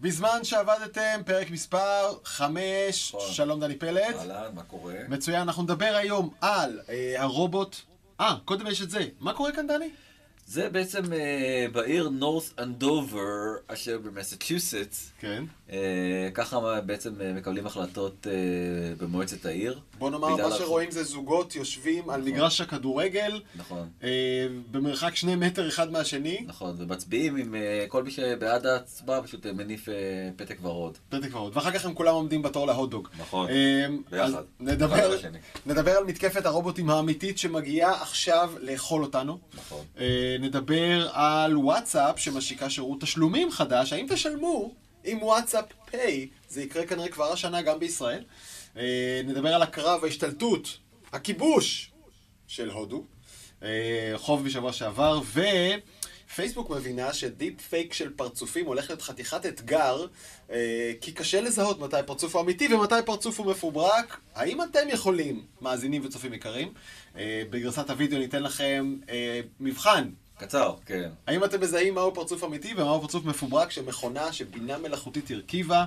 בזמן שעבדתם, פרק מספר 5, נכון. שלום דני פלד. אהלן, מה קורה? מצוין, אנחנו נדבר היום על אה, הרובוט. אה, קודם יש את זה. מה קורה כאן, דני? זה בעצם אה, בעיר נורת' אנדובר, אשר במסצ'וסטס. כן. אה, ככה בעצם אה, מקבלים החלטות אה, במועצת העיר. בוא נאמר, מה שרואים זה זוגות יושבים על מגרש הכדורגל, נכון, אה, במרחק שני מטר אחד מהשני. נכון, ומצביעים עם אה, כל מי שבעד ההצבעה, פשוט אה, מניף אה, פתק ורוד. פתק ורוד. ואחר כך הם כולם עומדים בתור להוט-דוג. נכון, אה, ביחד. נדבר. נדבר על מתקפת הרובוטים האמיתית שמגיעה עכשיו לאכול אותנו. נכון. אה, נדבר על וואטסאפ שמשיקה שירות תשלומים חדש. האם תשלמו עם וואטסאפ פיי? זה יקרה כנראה כבר השנה גם בישראל. אה, נדבר על הקרב, ההשתלטות, הכיבוש של הודו. אה, חוב בשבוע שעבר, ופייסבוק מבינה שדיפ פייק של פרצופים הולך להיות חתיכת אתגר, אה, כי קשה לזהות מתי פרצוף הוא אמיתי ומתי פרצוף הוא מפוברק. האם אתם יכולים, מאזינים וצופים יקרים, אה, בגרסת הוידאו ניתן לכם אה, מבחן. קצר, כן. האם אתם מזהים מהו פרצוף אמיתי ומהו פרצוף מפוברק של מכונה שבינה מלאכותית הרכיבה?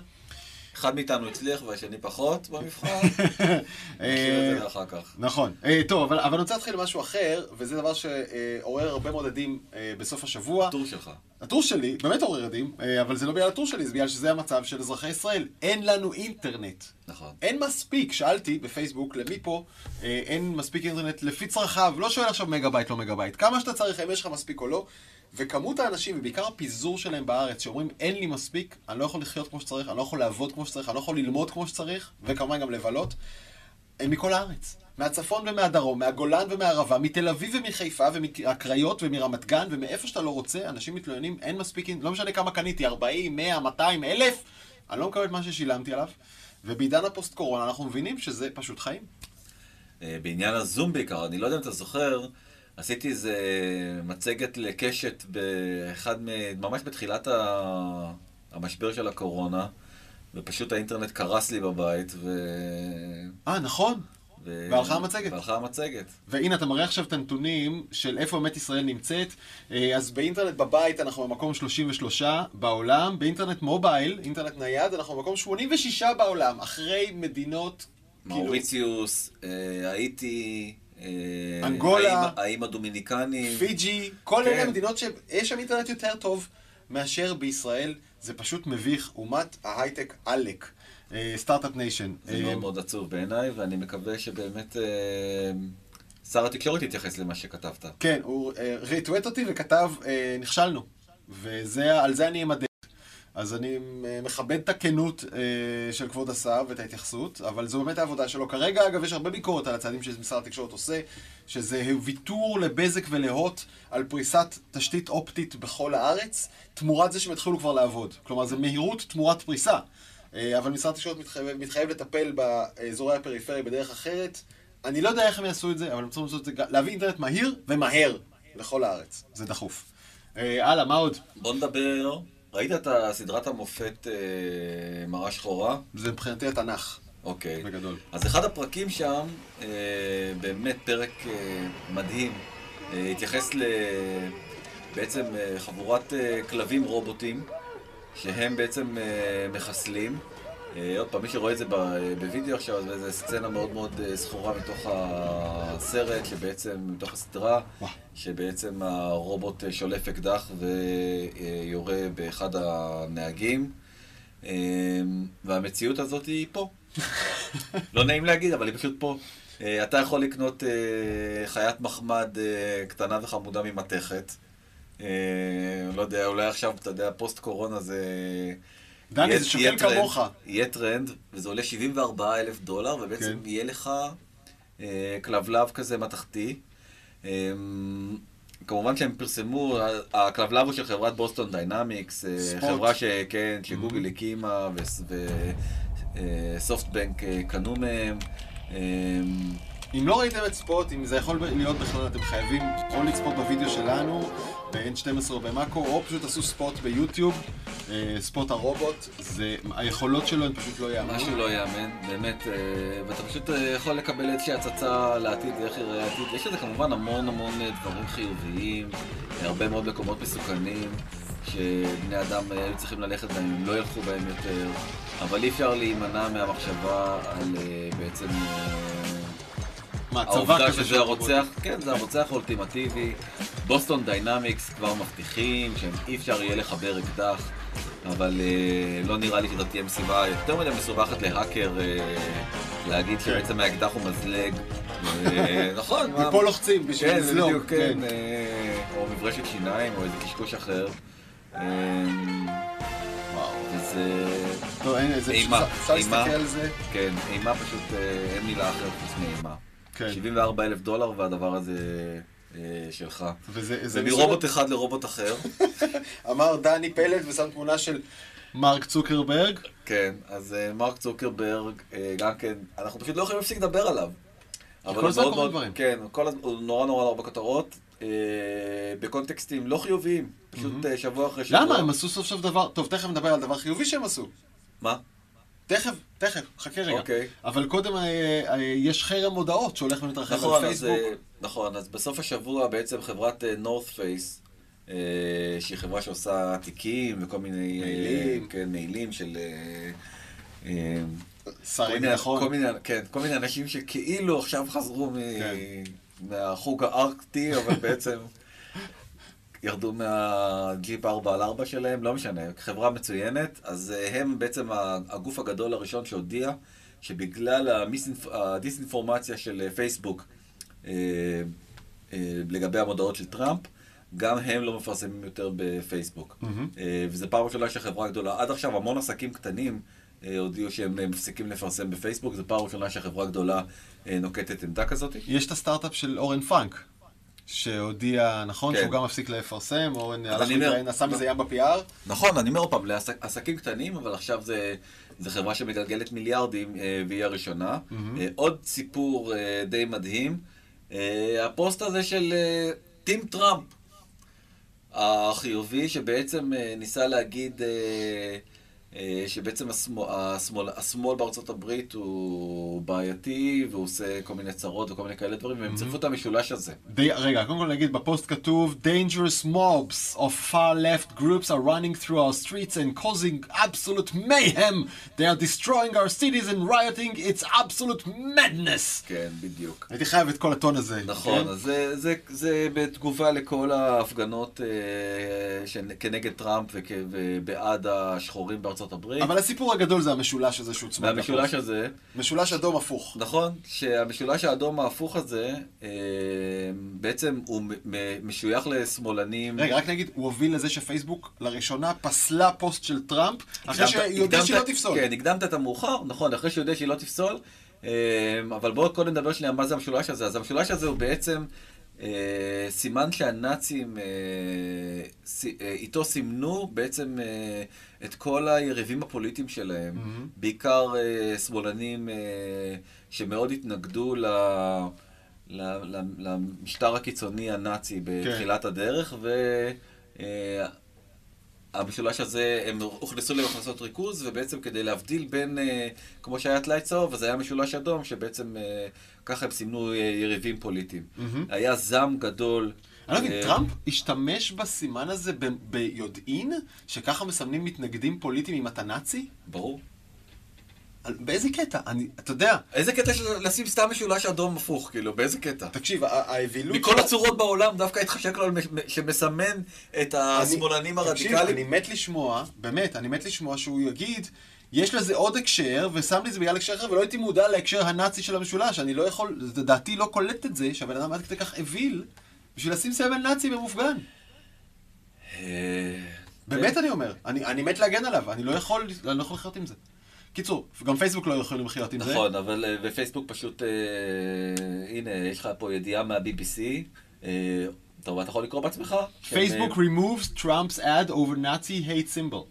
אחד מאיתנו הצליח והשני פחות במבחן, נשאיר את זה לאחר כך. נכון. אה, טוב, אבל, אני רוצה להתחיל משהו אחר, וזה דבר שעורר הרבה מאוד עדים אה, בסוף השבוע. הטור שלך. הטור שלי באמת עורר עדים, אה, אבל זה לא בגלל הטור שלי, זה בגלל שזה המצב של אזרחי ישראל. אין לנו אינטרנט. נכון. אין מספיק, שאלתי בפייסבוק למי פה, אה, אין מספיק אינטרנט לפי צרכיו, לא שואל עכשיו מגה בייט, לא מגה בייט. כמה שאתה צריך, האם יש לך מספיק או לא, וכמות האנשים, ובעיקר הפיזור שלהם בארץ, שאומרים אין לי מספיק, אני לא יכול לחיות כמו שצריך, אני לא יכול לעבוד כמו שצריך, אני לא יכול ללמוד כמו שצריך, וכמובן גם לבלות, הם מכל הארץ. מהצפון ומהדרום, מהגולן ומהערבה, מתל אביב ומחיפה ומהקריות ומרמת גן ומאיפה שאתה לא רוצה, אנשים מתלוננים, אין מספיק, לא משנה כמה קניתי, 40, 100, 200, 1,000, אני לא מקבל את מה ששילמתי עליו. ובעידן הפוסט קורונה אנחנו מבינים שזה פשוט חיים. אה, בעניין הזום בעיקר, אני לא יודע אם אתה זוכר, עשיתי איזה מצגת לקשת באחד, מ... ממש בתחילת ה... המשבר של הקורונה, ופשוט האינטרנט קרס לי בבית, ו... אה, נכון. ו... והלכה המצגת. והלכה המצגת. והנה, אתה מראה עכשיו את הנתונים של איפה באמת ישראל נמצאת. אה, אז באינטרנט בבית אנחנו במקום 33 בעולם, באינטרנט mobile, אינטרנט נייד, אנחנו במקום 86 בעולם, אחרי מדינות... כאילו, מאוריציוס, אה, האיטי, אה, אנגולה. האיים- הדומיניקנים. פיג'י, כל כן. אלה מדינות שיש שם אינטרנט יותר טוב מאשר בישראל. זה פשוט מביך, אומת ההייטק עלק. אה, Start-Up Nation. זה מאוד מאוד עצוב בעיניי, ואני מקווה שבאמת אה, שר התקשורת יתייחס למה שכתבת. כן, הוא אה, ריטווט אותי וכתב, אה, נכשלנו. ועל זה אני אמדד. אז אני אה, מכבד את הכנות אה, של כבוד השר ואת ההתייחסות, אבל זו באמת העבודה שלו. כרגע, אגב, יש הרבה ביקורת על הצעדים שמשרד התקשורת עושה, שזה ויתור לבזק ולהוט על פריסת תשתית אופטית בכל הארץ, תמורת זה שהם התחילו כבר לעבוד. כלומר, זה מהירות תמורת פריסה. אה, אבל משרד התקשורת מתחייב, מתחייב לטפל באזורי הפריפריה בדרך אחרת. אני לא יודע איך הם יעשו את זה, אבל הם צריכים לעשות את זה, להביא אינטרנט מהיר ומהר לכל הארץ. זה דחוף. אה, הלאה, מה עוד? בוא נדבר, ראית את הסדרת המופת אה, מראה שחורה? זה מבחינתי התנ"ך, אוקיי. בגדול. אז אחד הפרקים שם, אה, באמת פרק אה, מדהים, אה, התייחס ל... בעצם אה, חבורת אה, כלבים רובוטים, שהם בעצם אה, מחסלים. אה, עוד פעם, מי שרואה את זה ב- בווידאו עכשיו, אז זו סצנה מאוד מאוד אה, זכורה מתוך הסרט, שבעצם, מתוך הסדרה. שבעצם הרובוט אה, שולף אקדח ויורה באחד הנהגים. אה, והמציאות הזאת היא פה. לא נעים להגיד, אבל היא פשוט פה. אה, אתה יכול לקנות אה, חיית מחמד אה, קטנה וחמודה ממתכת. אה, לא יודע, אולי עכשיו, אתה יודע, פוסט קורונה זה... דני, זה שוקל כמוך. יהיה טרנד, וזה עולה 74 אלף דולר, ובעצם כן. יהיה לך אה, כלבלב כזה מתכתי. אה, כמובן שהם פרסמו, הכלבלב הוא של חברת Boston Dynamics, אה. חברה שכן, שגוגל הקימה ו SoftBank אה, קנו מהם. אה, אם לא ראיתם את Spot, אם זה יכול להיות בכלל, אתם חייבים או לצפות בווידאו שלנו, ב-N12 או במאקו, או פשוט תעשו ספוט ביוטיוב, אה, ספוט הרובוט, זה, היכולות שלו הן פשוט לא יאמנו. משהו לא ייאמן, באמת, אה, ואתה פשוט אה, יכול לקבל איזושהי הצצה לעתיד, איך יראה העתיד. יש לזה כמובן המון המון דברים חיוביים, הרבה מאוד מקומות מסוכנים, שבני אדם היו צריכים ללכת בהם, הם לא ילכו בהם יותר, אבל אי אפשר להימנע מהמחשבה על בעצם... מה, צבא כזה שזה הרוצח, כן, זה הרוצח האולטימטיבי. Boston Dynamics כבר מבטיחים שאי אפשר יהיה לחבר אקדח, אבל אה, לא נראה לי שזאת תהיה משימה יותר מדי מסובכת להאקר אה, להגיד כן. שבעצם האקדח הוא מזלג. אה, נכון, מה- מפה לוחצים בשביל כן, לזלוג. בדיוק, כן, אה, או מברשת שיניים, או איזה קשקוש אחר. וואו. וזה, טוב, אין, זה פשוט, אימה, אפשר אימה. להסתכל על זה. כן, אימה פשוט, אין מילה אחרת חוץ מאימה. כן. 74 אלף דולר והדבר הזה שלך. וזה זה ומרובוט אחד לרובוט אחר. אמר דני פלד ושם תמונה של מרק צוקרברג. כן, אז אה, מרק צוקרברג, אה, גם כן, אנחנו פשוט לא יכולים להפסיק לדבר עליו. אבל כל הזמן קורים דברים. כן, כל הזמן, הוא נורא נורא בכותרות, אה, בקונטקסטים לא חיוביים, פשוט אה, שבוע אחרי שבוע. למה? הם עשו סוף סוף דבר... טוב, תכף נדבר על דבר חיובי שהם עשו. מה? תכף, תכף, חכה רגע. אוקיי. אבל קודם אה, אה, יש חרם הודעות שהולך ומתרחב נכון, על אז, פייסבוק. אה, נכון, אז בסוף השבוע בעצם חברת נורת פייס, שהיא חברה שעושה תיקים וכל מיני... אה, מעילים. כן, מעילים של... אה, אה, כל מיני, ביטחון. כל מיני, כן, כל מיני אנשים שכאילו עכשיו חזרו מ... כן. מהחוג הארקטי, אבל בעצם ירדו מהג'יפ 4 על 4 שלהם, לא משנה, חברה מצוינת, אז אה, הם בעצם הגוף הגדול הראשון שהודיע שבגלל הדיסאינפורמציה של אה, פייסבוק אה, אה, לגבי המודעות של טראמפ, גם הם לא מפרסמים יותר בפייסבוק. אה, וזו פעם ראשונה שחברה גדולה, עד עכשיו המון עסקים קטנים הודיעו שהם מפסיקים לפרסם בפייסבוק, זו פעם ראשונה שחברה גדולה נוקטת עמדה כזאת. יש את הסטארט-אפ של אורן פרנק, שהודיע, נכון, כן. שהוא גם מפסיק לפרסם, אורן הלך אני אומר- להתראיין, עשה מזה ים ב-PR. נכון, אני אומר עוד פעם, לעסקים קטנים, אבל עכשיו זה, זה חברה שמגלגלת מיליארדים אה, והיא הראשונה. אה, עוד סיפור אה, די מדהים, הפוסט הזה של Team Trump, החיובי, שבעצם ניסה להגיד שבעצם השמאל, השמאל, השמאל בארצות הברית הוא בעייתי, והוא עושה כל מיני צרות וכל מיני כאלה דברים, והם צירפו את המשולש הזה. די, רגע, קודם כל נגיד, בפוסט כתוב Dangerous mobs of far left groups are running through our streets and causing absolute mayhem. They are destroying our cities and rioting. It's absolute madness. כן, בדיוק. הייתי חייב את כל הטון הזה. נכון, כן? אז זה, זה, זה בתגובה לכל ההפגנות אה, שכנגד טראמפ ובעד השחורים בארצות הברית. אבל הסיפור הגדול זה המשולש הזה שהוצמד. והמשולש לפוסט. הזה, משולש אדום הפוך. נכון, שהמשולש האדום ההפוך הזה, אה, בעצם הוא משוייך לשמאלנים. רגע, רק נגיד, הוא הוביל לזה שפייסבוק לראשונה פסלה פוסט של טראמפ, אחרי שהיא יודעת שהיא לא תפסול. כן, הקדמת את המאוחר, נכון, אחרי שהוא יודע שהיא לא תפסול. אה, אבל בואו קודם נדבר שנייה מה זה המשולש הזה. אז המשולש הזה הוא בעצם סימן שהנאצים אה, אה, איתו סימנו בעצם אה, את כל היריבים הפוליטיים שלהם. בעיקר אה, שמאלנים אה, שמאוד התנגדו ל... למשטר הקיצוני הנאצי בתחילת הדרך, ו... אה, המשולש הזה, הם הוכנסו להכנסות ריכוז, ובעצם כדי להבדיל בין, אה, כמו שהיה טלאי צהוב, אז היה משולש אדום, שבעצם אה, ככה הם סימנו אה, יריבים פוליטיים. מהמם. היה זעם גדול. אני לא מבין, טראמפ השתמש בסימן הזה ביודעין, שככה מסמנים מתנגדים פוליטיים אם אתה נאצי? ברור. באיזה קטע? אני, אתה יודע, איזה קטע לשים סתם משולש אדום הפוך, כאילו, באיזה קטע? תקשיב, האווילות... מכל הצורות בעולם, דווקא התחשק לו שמסמן את השמאלנים אני- תקשיב, הרדיקליים. אני מת לשמוע, באמת, אני מת לשמוע שהוא יגיד, יש לזה עוד הקשר, ושם לי את זה בגלל הקשר אחר, ולא הייתי מודע להקשר הנאצי של המשולש. אני לא יכול, דעתי לא קולט את זה, שהבן אדם עד כדי כך אוויל, בשביל לשים סמל נאצי במופגן. אה, באמת אני אומר, אני, אני מת להגן עליו, אני לא יכול, אני לא יכול לחיות עם זה. קיצור, גם פייסבוק לא יכולים לחיות עם זה. נכון, אבל אה, בפייסבוק פשוט, אה, הנה, יש לך פה ידיעה מה-BBC. אה, טוב, אתה יכול לקרוא בעצמך? פייסבוק שהם, removes Trump's ad over Nazi hate symbol.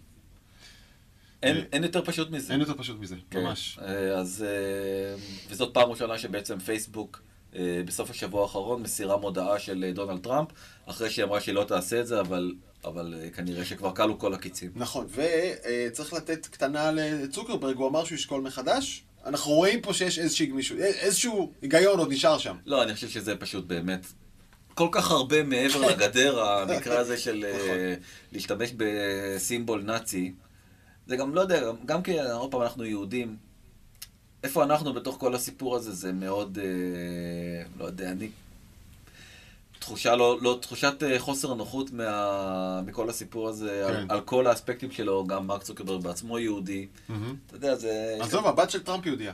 אה, אין- אין יותר פשוט מזה. אין יותר פשוט מזה, כן. ממש. אה, אז, אה, וזאת פעם ראשונה שבעצם פייסבוק אה, בסוף השבוע האחרון מסירה מודעה של אה, דונלד טראמפ, אחרי שהיא אמרה שהיא לא תעשה את זה, אבל, אבל אה, כנראה שכבר כלו כל הקיצים. נכון, וצריך לתת קטנה לצוקרברג, הוא אמר שהוא ישקול מחדש. אנחנו רואים פה שיש איזושהי גמישות, איזשהו היגיון עוד נשאר שם. לא, אני חושב שזה פשוט באמת כל כך הרבה מעבר לגדר, המקרה הזה של אה, נכון. להשתמש בסימבול נאצי. זה גם, לא יודע, גם כי עוד פעם אנחנו יהודים, איפה אנחנו בתוך כל הסיפור הזה, זה מאוד, אה, לא יודע, אני... תחושה לא, לא, תחושת אה, חוסר נוחות מה, מכל הסיפור הזה, כן. על, על כל האספקטים שלו, גם מרק צוקרברג בעצמו יהודי. מהמם. אתה יודע, זה... עזוב, הבת של טראמפ יהודייה.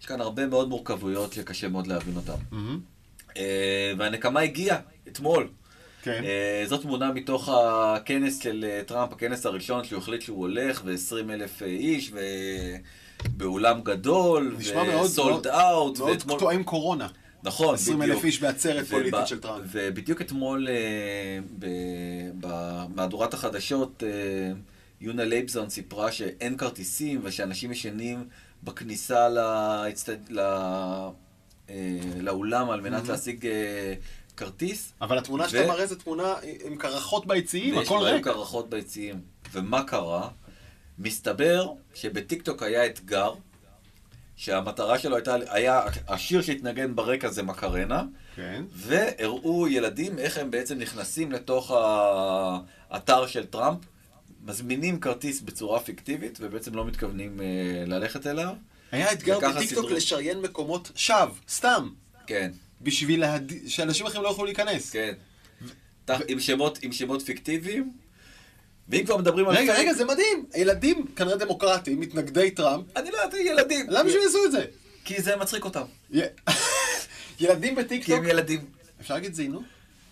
יש כאן הרבה מאוד מורכבויות שקשה מאוד להבין אותן. מהמם. אה, והנקמה הגיעה אתמול. כן. אה, זאת תמונה מתוך הכנס של אה, טראמפ, הכנס הראשון שהוא החליט שהוא הולך, ו-20 אלף איש, ובאולם גדול, נשמע מאוד- ו sold מאוד- out, מאוד תואם קורונה. נכון, 20 אלף בדיוק. איש בעצרת וב- פוליטית של טראמפ. ובדיוק אתמול אה, במהדורת החדשות, אה, יונה לייבזון סיפרה שאין כרטיסים ושאנשים ישנים בכניסה להצט... ל... אה, לאולם על מנת Mhm. להשיג אה, כרטיס. אבל התמונה ו- שאתה מראה זו תמונה עם קרחות ביציעים, הכל להם ריק. קרחות ביציעים. ומה קרה? מסתבר שבטיקטוק היה אתגר, שהמטרה שלו הייתה, היה, השיר שהתנגן ברקע זה מקרנה, כן. והראו ילדים איך הם בעצם נכנסים לתוך האתר של טראמפ, מזמינים כרטיס בצורה פיקטיבית, ובעצם לא מתכוונים אה, ללכת אליו. היה אתגר בטיקטוק סידרו. לשריין מקומות שווא, סתם, כן, בשביל להד- שאנשים אחרים לא יוכלו להיכנס. כן. ת- עם שמות, עם שמות פיקטיביים. ואם כבר מדברים על... רגע, רגע, זה מדהים. ילדים, כנראה דמוקרטים, מתנגדי טראמפ, אני לא יודעת, ילדים. למה שהם יעשו את זה? כי זה מצחיק אותם. ילדים כי בטיקטוק, הם ילדים. אפשר להגיד זיינו?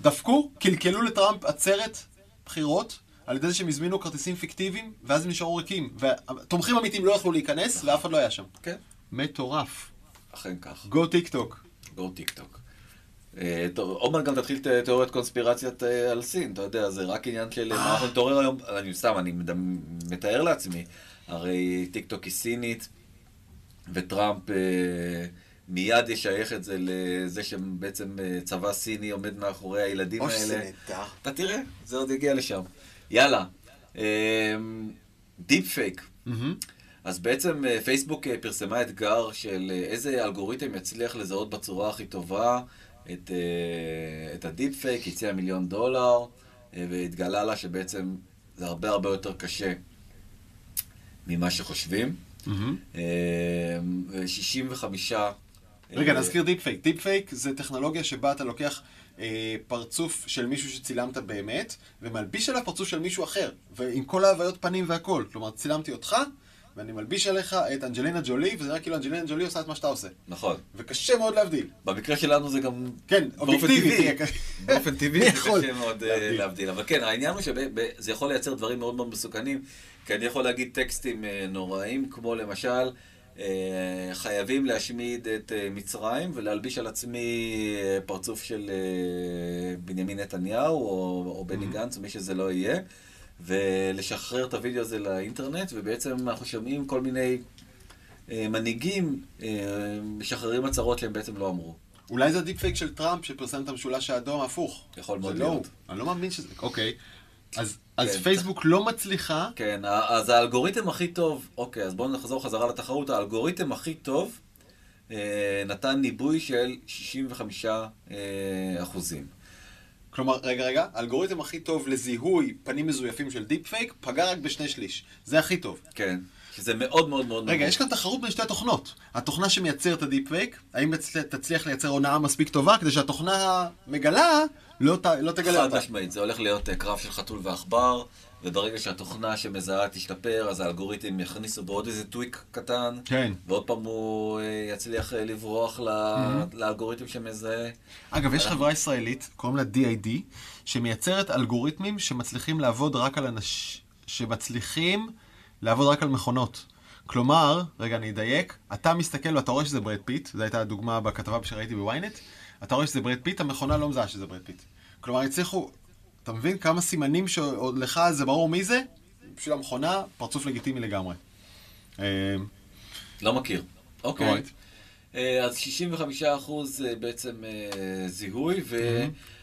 דפקו, קלקלו לטראמפ עצרת בחירות על ידי זה שהם הזמינו כרטיסים פיקטיביים, ואז הם נשארו ריקים. והתומכים אמיתיים לא יכלו להיכנס, ואף אחד לא היה שם. כן, מטורף. אכן כך. go טיקטוק. go טיק טוק. טוב, עוד מעט גם תתחיל תיאוריית קונספירציית אה, על סין, אתה יודע, זה רק עניין של מה אנחנו נתעורר היום, אני סתם, אני מתאר לעצמי, הרי טיק טוק היא סינית, וטראמפ אה, מיד ישייך את זה לזה שבעצם אה, צבא סיני עומד מאחורי הילדים אוי, שזה האלה. נהדר. אתה תראה, זה עוד יגיע לשם. יאללה, deep fake. אז בעצם אה, פייסבוק אה, פרסמה אתגר של אה, איזה אלגוריתם יצליח לזהות בצורה הכי טובה את, אה, את ה deep fake, הציע מיליון דולר, אה, והתגלה לה שבעצם זה הרבה הרבה יותר קשה ממה שחושבים. מהמם. אה, ו-65... רגע, אה, נזכיר deep fake. deep fake זה טכנולוגיה שבה אתה לוקח אה, פרצוף של מישהו שצילמת באמת, ומלביש עליו פרצוף של מישהו אחר, ועם כל ההוויות פנים והכל. כלומר, צילמתי אותך, ואני מלביש עליך את אנג'לינה ג'ולי, וזה נראה כאילו אנג'לינה ג'ולי עושה את מה שאתה עושה. נכון. וקשה מאוד להבדיל. במקרה שלנו זה גם... כן, אובייקטיבי. טבעי. תהיה- באופן טבעי יכול קשה מאוד אה, להבדיל? אבל כן, העניין הוא שזה יכול לייצר דברים מאוד מאוד מסוכנים, כי אני יכול להגיד טקסטים אה, נוראים, כמו למשל, אה, חייבים להשמיד את מצרים ולהלביש על עצמי פרצוף של בנימין נתניהו או או בני גנץ, מי שזה לא יהיה, ולשחרר את הוידאו הזה לאינטרנט, ובעצם אנחנו שומעים כל מיני אה, מנהיגים אה, משחררים הצהרות שהם בעצם לא אמרו. אולי זה ה deep fake של טראמפ שפרסם את המשולש האדום ההפוך. יכול מאוד לא להיות. הוא. אני לא מאמין שזה... אוקיי. אז אז כן, פייסבוק לא מצליחה... כן, אז האלגוריתם הכי טוב, אוקיי, אז בואו נחזור חזרה לתחרות. האלגוריתם הכי טוב אה, נתן ניבוי של 65 אה, אחוזים. כלומר, רגע, רגע, האלגוריתם הכי טוב לזיהוי פנים מזויפים של deep fake פגע רק בשני שליש. זה הכי טוב. כן, שזה מאוד מאוד מאוד רגע, נמוך. יש כאן תחרות בין שתי התוכנות. התוכנה שמייצרת את ה deep fake, האם תצל- תצליח לייצר הונאה מספיק טובה כדי שהתוכנה המגלה לא, ת, לא תגלה חד אותה. משמעית, זה הולך להיות אה, קרב של חתול ועכבר, וברגע שהתוכנה שמזהה תשתפר, אז האלגוריתם יכניסו בו עוד איזה tweak קטן, כן. ועוד פעם הוא אה, יצליח אה, לברוח ל- לאלגוריתם שמזהה. אגב, יש חברה ישראלית, קוראים לה D-ID, שמייצרת אלגוריתמים שמצליחים לעבוד רק על אנשים... שמצליחים לעבוד רק על מכונות. כלומר, רגע, אני אדייק, אתה מסתכל ואתה רואה שזה ברד פיט, זו הייתה הדוגמה בכתבה שראיתי בוויינט, אתה רואה שזה ברד פיט, המכונה לא מזהה שזה ברד פיט. כלומר, הצליחו, אתה מבין כמה סימנים שלך זה ברור מי זה? בשביל המכונה, פרצוף לגיטימי לגמרי. אה, לא מכיר. אוקיי. אורייט. אה, אז 65 אחוז אה, בעצם אה, זיהוי,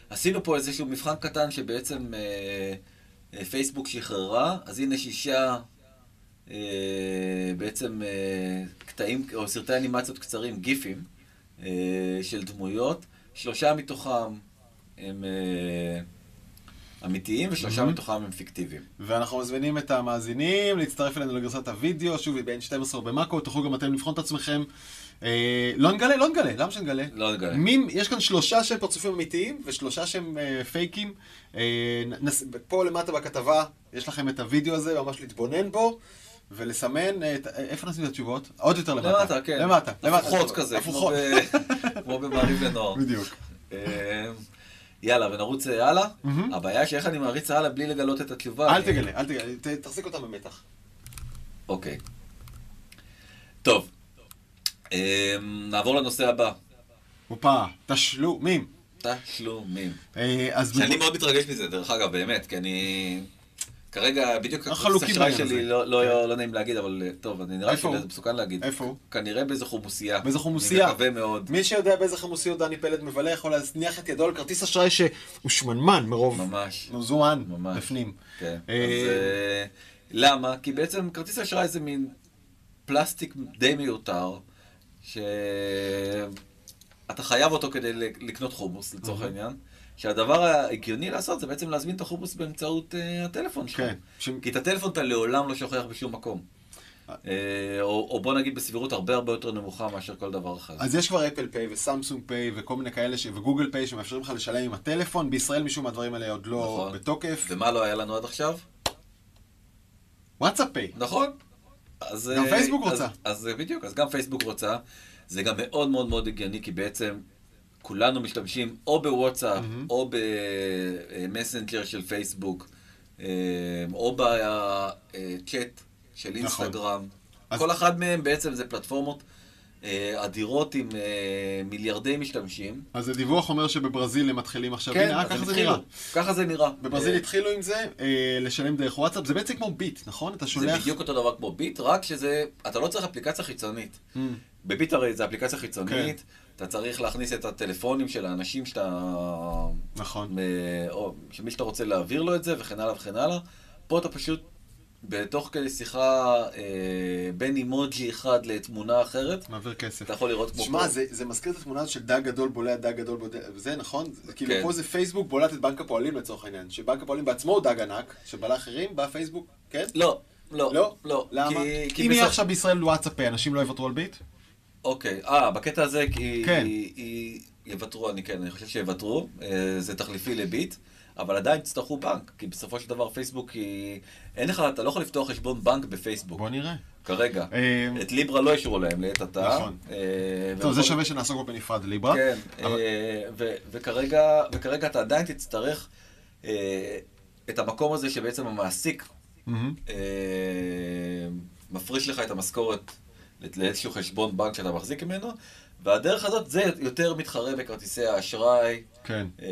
ועשינו פה איזשהו מבחן קטן שבעצם פייסבוק שחררה, אז הנה שישה בעצם קטעים, או סרטי אנימציות קצרים, גיפים, של דמויות, שלושה מתוכם הם אמיתיים ושלושה Mhm. מתוכם הם פיקטיביים. ואנחנו מזמינים את המאזינים להצטרף אלינו לגרסת הוידאו, שוב, היא ב-N12 במאקו, תוכלו גם אתם לבחון את עצמכם. אה, לא נגלה, לא נגלה, למה שנגלה? לא נגלה. מים, יש כאן שלושה שהם פרצופים אמיתיים ושלושה שהם אה, פייקים. אה, נס, פה למטה בכתבה יש לכם את הוידאו הזה, ממש להתבונן בו. ולסמן, אה, את, איפה נשים את התשובות? עוד יותר למטה. למטה, כן. למטה, למטה. הפוכות כזה, הפוכות. כמו במעריב לנוער. בדיוק. יאללה, ונרוץ אה, הלאה. הבעיה שאיך אני מעריץ הלאה בלי לגלות את התשובה. אל תגלה, אל תגלה, תחזיק אותם במתח. אוקיי. טוב. אה, נעבור לנושא הבא. הופה, תשלומים. תשלומים. אה, אז שאני מאוד מתרגש מזה, דרך אגב, באמת, כי אני... כרגע בדיוק הכרטיס אשראי שלי הזה. לא- לא לא נעים להגיד, אבל אה, טוב, אני נראה הוא? שזה מסוכן להגיד. איפה הוא? כנראה באיזה חומוסייה. באיזה חומוסייה. אני מקווה מאוד. מי שיודע באיזה חמוסיות דני פלד מבלה יכול להזניח את ידו על כרטיס אשראי שהוא שמנמן מרוב ממש. מזומן ממש. בפנים. כן. אז אה, אה, למה? כי בעצם כרטיס אשראי זה מין פלסטיק די מיותר, שאתה חייב אותו כדי לקנות חומוס, לצורך. העניין. שהדבר ההגיוני לעשות זה בעצם להזמין את החומוס באמצעות אה, הטלפון שלך. כן. ש- כי את הטלפון אתה לעולם לא שוכח בשום מקום. אה, או, או בוא נגיד בסבירות הרבה הרבה יותר נמוכה מאשר כל דבר אחר. אז יש כבר אפל פיי וסמסונג פיי וכל מיני כאלה ש... וגוגל פיי שמאפשרים לך לשלם עם הטלפון. בישראל משום הדברים האלה עוד לא נכון. בתוקף. ומה לא היה לנו עד עכשיו? וואטסאפ פיי. נכון. אז, גם אה, פייסבוק אז- רוצה. אז, אז בדיוק, אז גם פייסבוק רוצה. זה גם מאוד מאוד מאוד הגיוני, כי בעצם כולנו משתמשים או בוואטסאפ, מהמם. או במסנג'ר של פייסבוק, אה, או בצ'אט של נכון. אינסטגרם. אז- כל אחד מהם בעצם זה פלטפורמות אה, אדירות עם אה, מיליארדי משתמשים. אז הדיווח אומר שבברזיל הם מתחילים עכשיו. כן, הנה, אז ככה זה התחילו. נראה. ככה זה נראה. בברזיל אה, התחילו עם זה, לשלם דרך וואטסאפ. זה בעצם כמו ביט, נכון? אתה זה שולח... בדיוק אותו דבר כמו ביט, רק שזה, אתה לא צריך אפליקציה חיצונית. Mm. בביט הרי זה אפליקציה כן. אתה צריך להכניס את הטלפונים של האנשים שאתה... נכון. אה, או שמי שאתה רוצה להעביר לו את זה וכן הלאה וכן הלאה. פה אתה פשוט, בתוך כדי שיחה אה, בין אימוג'י אחד לתמונה אחרת, מעביר כסף. אתה יכול לראות כמו שמע. זה, זה מזכיר את התמונה של דג גדול בולע דג גדול בולע, זה נכון? כאילו כן. פה זה פייסבוק בולעת את בנק הפועלים לצורך העניין, שבנק הפועלים בעצמו הוא דג ענק, שבלע אחרים, בא פייסבוק, כן? לא, לא, לא? לא. למה? כי, כי אם יהיה בסוף- עכשיו בישראל וואטסאפ, אנשים לא יוותרו על ביט? אוקיי, אה, בקטע הזה, כי כן. היא- יוותרו, אני כן, אני חושב שיוותרו, אה, זה תחליפי לביט, אבל עדיין תצטרכו בנק, כי בסופו של דבר פייסבוק היא... אין לך, אתה לא יכול לפתוח חשבון בנק בפייסבוק, בוא נראה. כרגע. אה, את ליברה לא אישרו להם לעת עתה. נכון. אה, טוב, זה שווה שנעסוק בנפרד, ליברה. כן, וכרגע, אתה עדיין תצטרך את המקום הזה שבעצם המעסיק מפריש לך את המשכורת לאיזשהו חשבון בנק שאתה מחזיק ממנו, והדרך הזאת זה יותר מתחרה בכרטיסי האשראי. כן. אה,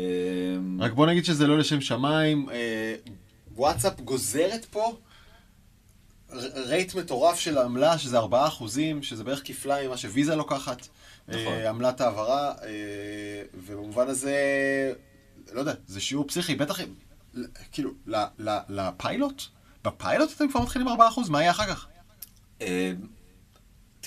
רק בוא נגיד שזה לא לשם שמיים. אה, וואטסאפ גוזרת פה רייט מטורף של העמלה, שזה 4 אחוזים, שזה בערך כפליים ממה שוויזה לוקחת. נכון. אה, עמלת העברה, אה, ובמובן הזה, לא יודע, זה שיעור פסיכי, בטח, ל- כאילו, לפיילוט? בפיילוט אתם כבר מתחילים 4 אחוז, מה יהיה אחר כך?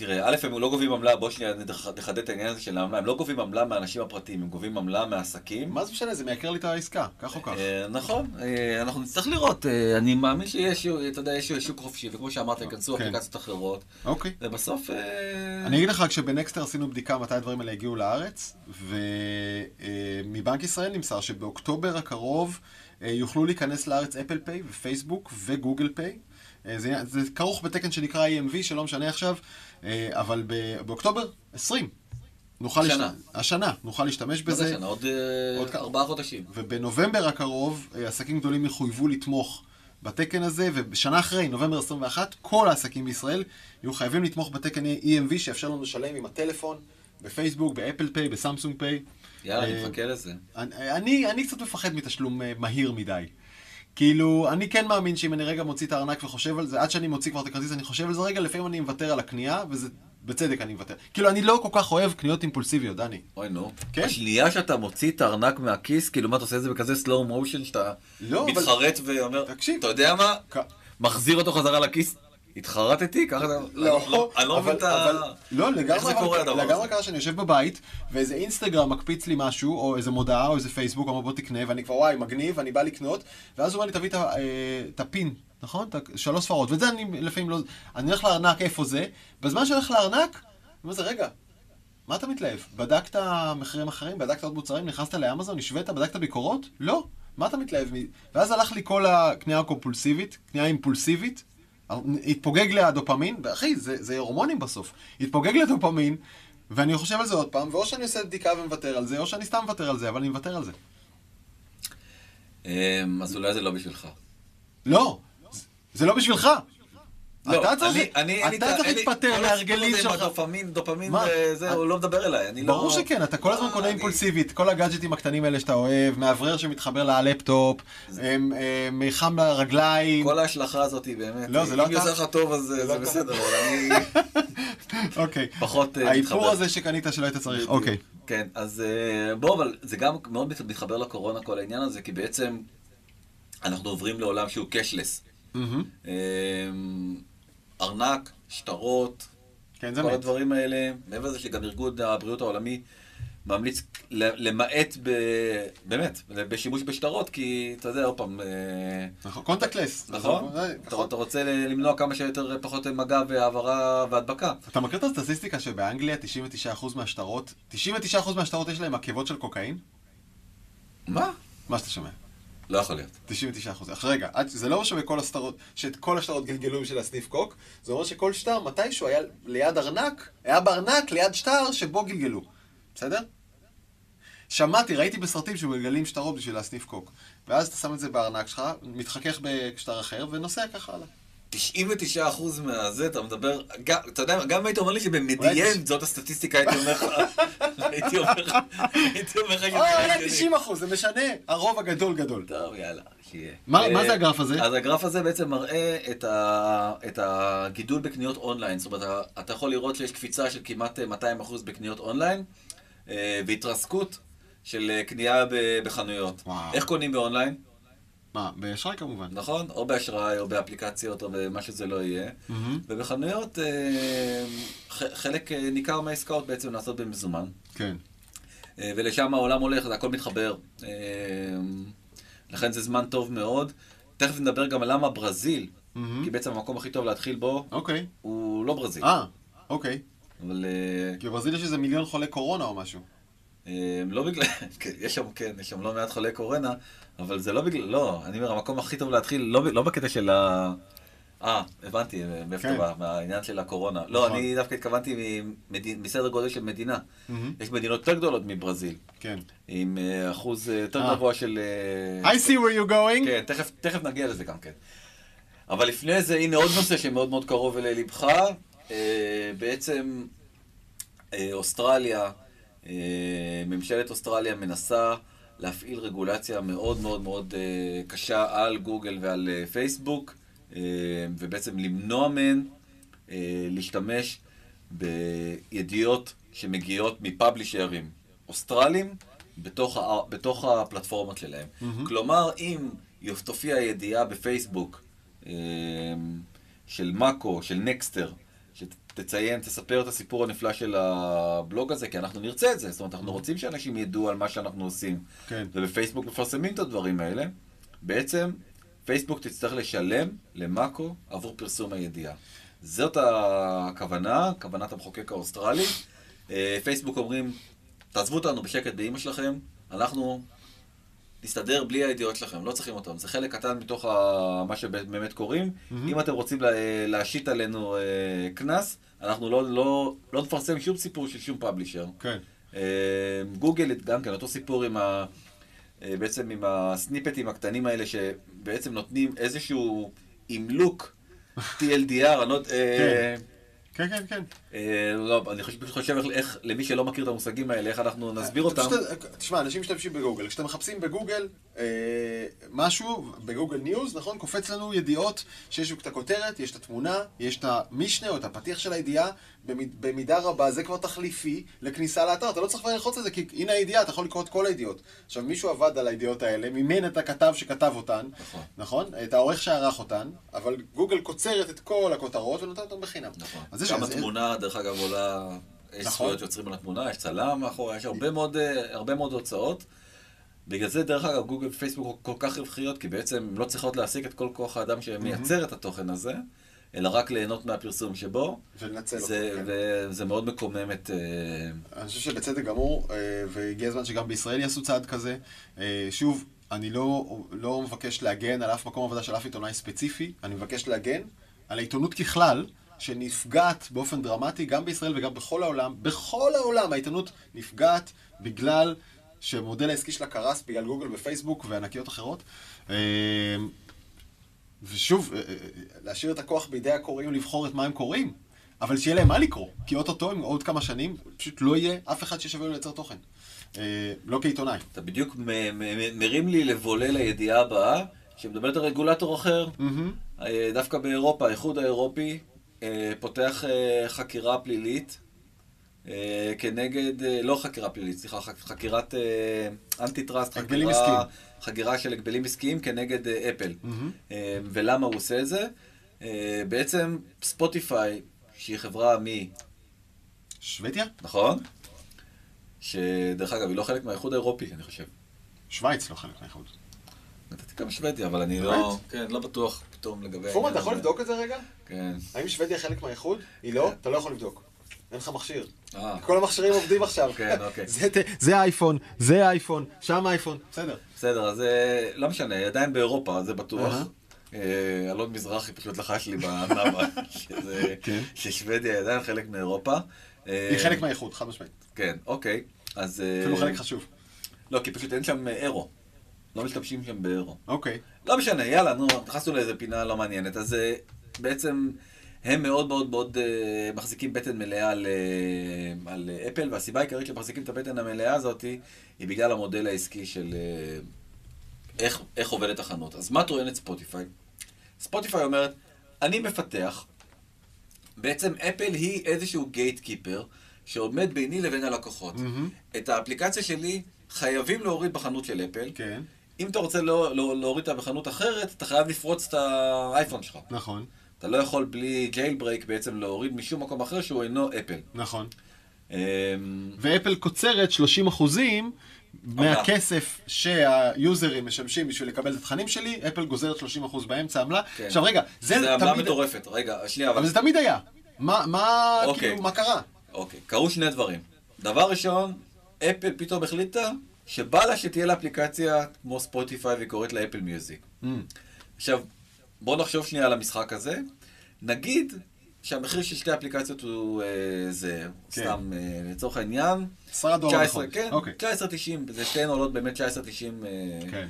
אה, תראה, א', הם לא גובים עמלה, בוא שנייה נח- נחדד את העניין הזה של העמלה, הם לא גובים עמלה מהאנשים הפרטיים, הם גובים עמלה מעסקים. מה זה משנה, זה מייקר לי את העסקה, כך או כך. אה, נכון, אה, אנחנו נצטרך לראות, אה, אני מאמין שיש, אתה יודע, יש שוק חופשי, וכמו שאמרת, ייכנסו כן. אפליקציות אחרות, אוקיי. ובסוף... אני אגיד לך, כשבנקסטר עשינו בדיקה מתי הדברים האלה הגיעו לארץ, ומבנק ישראל נמסר שבאוקטובר הקרוב יוכלו להיכנס לארץ אפל פיי ופייסבוק וגוגל פיי. זה, זה כרוך בתקן שנקרא EMV, שלא משנה עכשיו, אבל ב- באוקטובר 20. נוכל השנה. להשת... השנה, נוכל להשתמש מה זה בזה. שנה? עוד אה, עוד כ- ארבעה חודשים. ובנובמבר הקרוב, אה, עסקים גדולים יחויבו לתמוך בתקן הזה, ובשנה אחרי, נובמבר 21, כל העסקים בישראל יהיו חייבים לתמוך בתקן EMV, שיאפשר לנו לשלם עם הטלפון, בפייסבוק, באפל פיי, בסמסונג פיי. יאללה, אה, אני מחכה לזה. אני, אני, אני קצת מפחד מתשלום אה, מהיר מדי. כאילו, אני כן מאמין שאם אני רגע מוציא את הארנק וחושב על זה, עד שאני מוציא כבר את הכרטיס, אני חושב על זה רגע, לפעמים אני מוותר על הקנייה, וזה, בצדק אני מוותר. כאילו, אני לא כל כך אוהב קניות אימפולסיביות, דני. אוי נו. כן. השנייה שאתה מוציא את הארנק מהכיס, כאילו מה אתה עושה את זה בכזה slow motion שאתה לא, אבל- מתחרט ואומר, תקשיב. אתה יודע מה? כ- מחזיר אותו חזרה לכיס התחרטתי? ככה אתה... לא, אני לא מבין אבל- את ה... לא, לגמרי, זה? קרה שאני יושב בבית, ואיזה אינסטגרם מקפיץ לי משהו, או איזה מודעה, או איזה פייסבוק, אומר בוא תקנה, ואני כבר וואי, מגניב, אני בא לקנות, ואז הוא אומר לי, תביא את אה, הפין, נכון? שלוש ספרות, ואת זה אני לפעמים לא... אני הולך לארנק, איפה זה? בזמן שאני הולך לארנק, אני אומר לזה, רגע, מה אתה מתלהב? בדקת מחירים אחרים? בדקת עוד מוצרים? נכנסת לאמזון? השווית? בדקת ביקורות? לא. מה אתה מתלהב? ואז הלך לי כל הקנייה הקומפולסיבית, קנייה אימפולסיבית, התפוגג לי הדופמין, ואחי, זה, זה הורמונים בסוף. התפוגג לי הדופמין, ואני חושב על זה עוד פעם, ואו שאני עושה בדיקה ומוותר על זה, או שאני סתם מוותר על זה, אבל אני מוותר על זה. אמ, אז אולי זה לא בשבילך. לא, זה לא בשבילך. לא, אתה צריך, להתפטר מההרגלים הזה שלך. עם הדופמין, דופמין מה? וזה, הוא לא מדבר אליי, אני לא... ברור שכן, אתה כל הזמן לא, קונה אימפולסיבית, כל הגאדג'טים הקטנים האלה שאתה אוהב, מאוורר שמתחבר ללפטופ, אמ, מיחם לרגליים. כל ההשלכה הזאת היא באמת, לא, זה לא אם. עושה לך טוב אז אה, לא זה אתה. בסדר, אבל אני אוקיי. פחות אה, האיפור מתחבר. הזה שקנית שלא היית צריך. אוקיי. כן, אז אה, בוא, אבל זה גם מאוד מת- מתחבר לקורונה כל העניין הזה, כי בעצם אנחנו עוברים לעולם שהוא קשלס. מהמם. ארנק, שטרות, כן, כל מת. הדברים האלה, מעבר לזה שגם ארגון הבריאות העולמי ממליץ למעט, ב, באמת, בשימוש בשטרות, כי אתה יודע, עוד פעם, אה, נכון, קונטקטלס. נכון? אתה, אתה רוצה למנוע כמה שיותר פחות מגע והעברה והדבקה. אתה מכיר את הסטטיסטיקה שבאנגליה 99% מהשטרות, 99% מהשטרות יש להם עקבות של קוקאין? מה? מה שאתה שומע. לא יכול להיות. 99%. עכשיו רגע, זה לא אומר שבכל השטרות, שאת כל השטרות גלגלו בשביל הסניף קוק, זה אומר שכל שטר מתישהו היה ליד ארנק, היה בארנק ליד שטר שבו גלגלו. בסדר? שמעתי, ראיתי בסרטים שמגלגלים שטרות בשביל להסניף קוק. ואז אתה שם את זה בארנק שלך, מתחכך בשטר אחר, ונוסע ככה הלאה. 99% מהזה, אתה מדבר, גם, אתה יודע, גם היית אומר לי תש- זאת הסטטיסטיקה, הייתי אומר לך, הייתי אומר לך, הייתי אומר לך או, הגיוני. 90 אחוז, זה משנה, הרוב הגדול גדול. טוב, יאללה, שיהיה. מה- אה, זה הגרף הזה? אז הגרף הזה בעצם מראה את, הגידול בקניות אונליין. זאת אומרת, אתה- יכול לראות שיש קפיצה של כמעט אה, 200% בקניות אונליין, אה, והתרסקות של אה, קנייה בחנויות. איך קונים באונליין? מה, באשראי כמובן. נכון? או באשראי, או באפליקציות, או במה שזה לא יהיה. מהמם. ובחנויות, אה, חלק אה, ניכר מהעסקאות בעצם נעשות במזומן. כן. אה, ולשם העולם הולך, זה הכל מתחבר. אה, לכן זה זמן טוב מאוד. תכף נדבר גם על למה ברזיל, מהמם. כי בעצם המקום הכי טוב להתחיל בו אוקיי. הוא לא ברזיל. אה, אוקיי. אבל אה, כי בברזיל יש איזה מיליון חולי קורונה או משהו. אה, לא בגלל, כן, יש שם, כן, יש שם לא מעט חולי קורונה, אבל זה לא בגלל, לא, אני אומר, המקום הכי טוב להתחיל, לא, לא בקטע של ה... אה, הבנתי, מאיפה כן. אתה בא, מהעניין של הקורונה. לא, נכון. אני דווקא התכוונתי ממדי- מסדר גודל של מדינה. מהמם. יש מדינות יותר גדולות מברזיל, כן. עם אה, אחוז אה, יותר אה. גבוה של... אה, I see where you're going. כן, תכף, תכף נגיע לזה גם כן. אבל לפני זה, הנה עוד נושא שמאוד מאוד קרוב ללבך. אה, בעצם אה, אוסטרליה, אה, ממשלת אוסטרליה מנסה להפעיל רגולציה מאוד מאוד מאוד אה, קשה על גוגל ועל אה, פייסבוק, אה, ובעצם למנוע מהן אה, להשתמש בידיעות שמגיעות מפאבלישרים אוסטרלים בתוך, ה, בתוך הפלטפורמות שלהם. מהמם. כלומר, אם תופיע ידיעה בפייסבוק אה, של מאקו, של נקסטר, שתציין, תספר את הסיפור הנפלא של הבלוג הזה, כי אנחנו נרצה את זה. זאת אומרת, אנחנו רוצים שאנשים ידעו על מה שאנחנו עושים. כן. ובפייסבוק מפרסמים את הדברים האלה. בעצם, פייסבוק תצטרך לשלם למאקו עבור פרסום הידיעה. זאת הכוונה, כוונת המחוקק האוסטרלי. אה, פייסבוק אומרים, תעזבו אותנו בשקט באימא שלכם, אנחנו נסתדר בלי הידיעות שלכם, לא צריכים אותם. זה חלק קטן מתוך ה... מה שבאמת קוראים. מהמם. אם אתם רוצים לה- להשית עלינו אה, קנס, אנחנו לא, לא, לא נפרסם שום סיפור של שום publisher. כן. אה, גוגל גם כן, אותו סיפור עם ה... אה, בעצם עם הסניפטים הקטנים האלה שבעצם נותנים איזשהו אימלק TLDR, אני לא יודע, אה, כן, כן, כן. אה, לא, אני חושב- פשוט חושב איך- למי שלא מכיר את המושגים האלה, איך אנחנו נסביר אותם. פשוט, תשמע, אנשים משתמשים בגוגל. כשאתם מחפשים בגוגל אה, משהו, ב Google News, נכון? קופץ לנו ידיעות שיש את הכותרת, יש את התמונה, יש את המשנה או את הפתיח של הידיעה. במידה רבה זה כבר תחליפי לכניסה לאתר. אתה לא צריך כבר ללחוץ על זה, כי הנה הידיעה, אתה יכול לקרוא את כל הידיעות. עכשיו, מישהו עבד על הידיעות האלה, מימן את הכתב שכתב אותן, נכון. נכון? את העורך שערך אותן, אבל גוגל קוצרת את כל הכותרות ונותנת אותן בחינם. נכון. גם אז- התמונה, דרך אגב, עולה... יש נכון. זכויות יוצרים על התמונה, יש צלם מאחורי, יש הרבה מאוד, אה, הרבה מאוד הוצאות. בגלל זה, דרך אגב, גוגל ופייסבוק כל כך רווחיות, כי בעצם הן לא צריכות להעסיק את כל כוח האדם שמייצר את התוכן הזה, אלא רק ליהנות מהפרסום שבו. ולנצל אותו. זה, כן. וזה מאוד מקומם את... אה, אני חושב שבצדק גמור, אה, והגיע הזמן שגם בישראל יעשו צעד כזה. שוב, אני לא, לא מבקש להגן על אף מקום עבודה של אף עיתונאי ספציפי, אני מבקש להגן על העיתונות ככלל, שנפגעת באופן דרמטי גם בישראל וגם בכל העולם. בכל העולם העיתונות נפגעת בגלל שהמודל העסקי שלה קרס בגלל גוגל ופייסבוק וענקיות אחרות. אה, ושוב, אה, אה, להשאיר את הכוח בידי הקוראים לבחור את מה הם קוראים, אבל שיהיה להם מה לקרוא, כי אוטוטו, עם עוד כמה שנים, פשוט לא יהיה אף אחד ששווה לו לייצר תוכן. לא כעיתונאי. אתה בדיוק מרים לי לבולל הידיעה הבאה, שמדברת על רגולטור אחר. דווקא באירופה, האיחוד האירופי פותח אה, חקירה פלילית אה, כנגד, אה, לא חקירה פלילית, סליחה, חק- חקירת אה, אנטי טראסט, חקירה-. חקירה של הגבלים עסקיים כנגד אה, אפל. אה, ולמה הוא עושה את זה? אה, בעצם ספוטיפיי, שהיא חברה מ... שוודיה? נכון? שדרך אגב, היא לא חלק מהאיחוד האירופי, אני חושב. שווייץ לא חלק מהאיחוד. נתתי גם שוודיה, אבל אני באמת? לא... כן, לא בטוח פתאום לגבי... פורמן, אתה יכול. לבדוק את זה רגע? כן. האם שוודיה חלק מהאיחוד? היא לא? אתה לא יכול לבדוק. אין לך מכשיר. אה, כל המכשירים עובדים עכשיו. כן, אוקיי. זה אייפון, זה אייפון, שם אייפון. בסדר. בסדר, אז אה, לא משנה, עדיין באירופה, זה בטוח. אה, אלון מזרחי פשוט לחש לי בנאמה, שזה- כן. ששוודיה היא עדיין חלק מאירופה. היא חלק מהאיחוד, חד משמעית. כן, אוקיי. אז... אפילו חלק חשוב. לא, כי פשוט אין שם אירו. לא משתמשים שם באירו. אוקיי. לא משנה, יאללה, נו, נכנסנו לאיזה פינה לא מעניינת. אז אה, בעצם הם מאוד מאוד מאוד אה, מחזיקים בטן מלאה על, אה, על אפל, והסיבה העיקרית שמחזיקים את הבטן המלאה הזאת היא בגלל המודל העסקי של איך, איך עובדת החנות. אז מה טוענת ספוטיפיי? ספוטיפיי אומרת, אני מפתח, בעצם אפל היא איזשהו gatekeeper שעומד ביני לבין הלקוחות. מהמם. את האפליקציה שלי חייבים להוריד בחנות של אפל. כן, אם אתה רוצה לא, לא, להוריד אותה בחנות אחרת, אתה חייב לפרוץ את האייפון שלך. נכון, אתה לא יכול בלי jailbreak בעצם להוריד משום מקום אחר שהוא אינו אפל. נכון. אמ, ואפל קוצרת 30 אחוזים מהכסף שהיוזרים משלמים בשביל לקבל את התכנים שלי, אפל גוזרת 30 אחוז באמצע עמלה. כן. עכשיו רגע, זה זה עמלה תמיד... מטורפת. רגע, שנייה, אבל... אבל זה תמיד היה. מה, מה, אוקיי. כאילו, מה קרה? אוקיי, קרו שני דברים. דבר ראשון, אפל פתאום החליטה שבא לה שתהיה לה אפליקציה כמו ספוטיפיי והיא קוראת לה אפל מיוזיק. עכשיו, בואו נחשוב שנייה על המשחק הזה. נגיד שהמחיר של שתי אפליקציות הוא אה, זה, כן. סתם אה, לצורך העניין, 10 דולר 19, לחודש. כן, אוקיי. 19.90, זה שתיהן עולות באמת 19.90. אה, כן.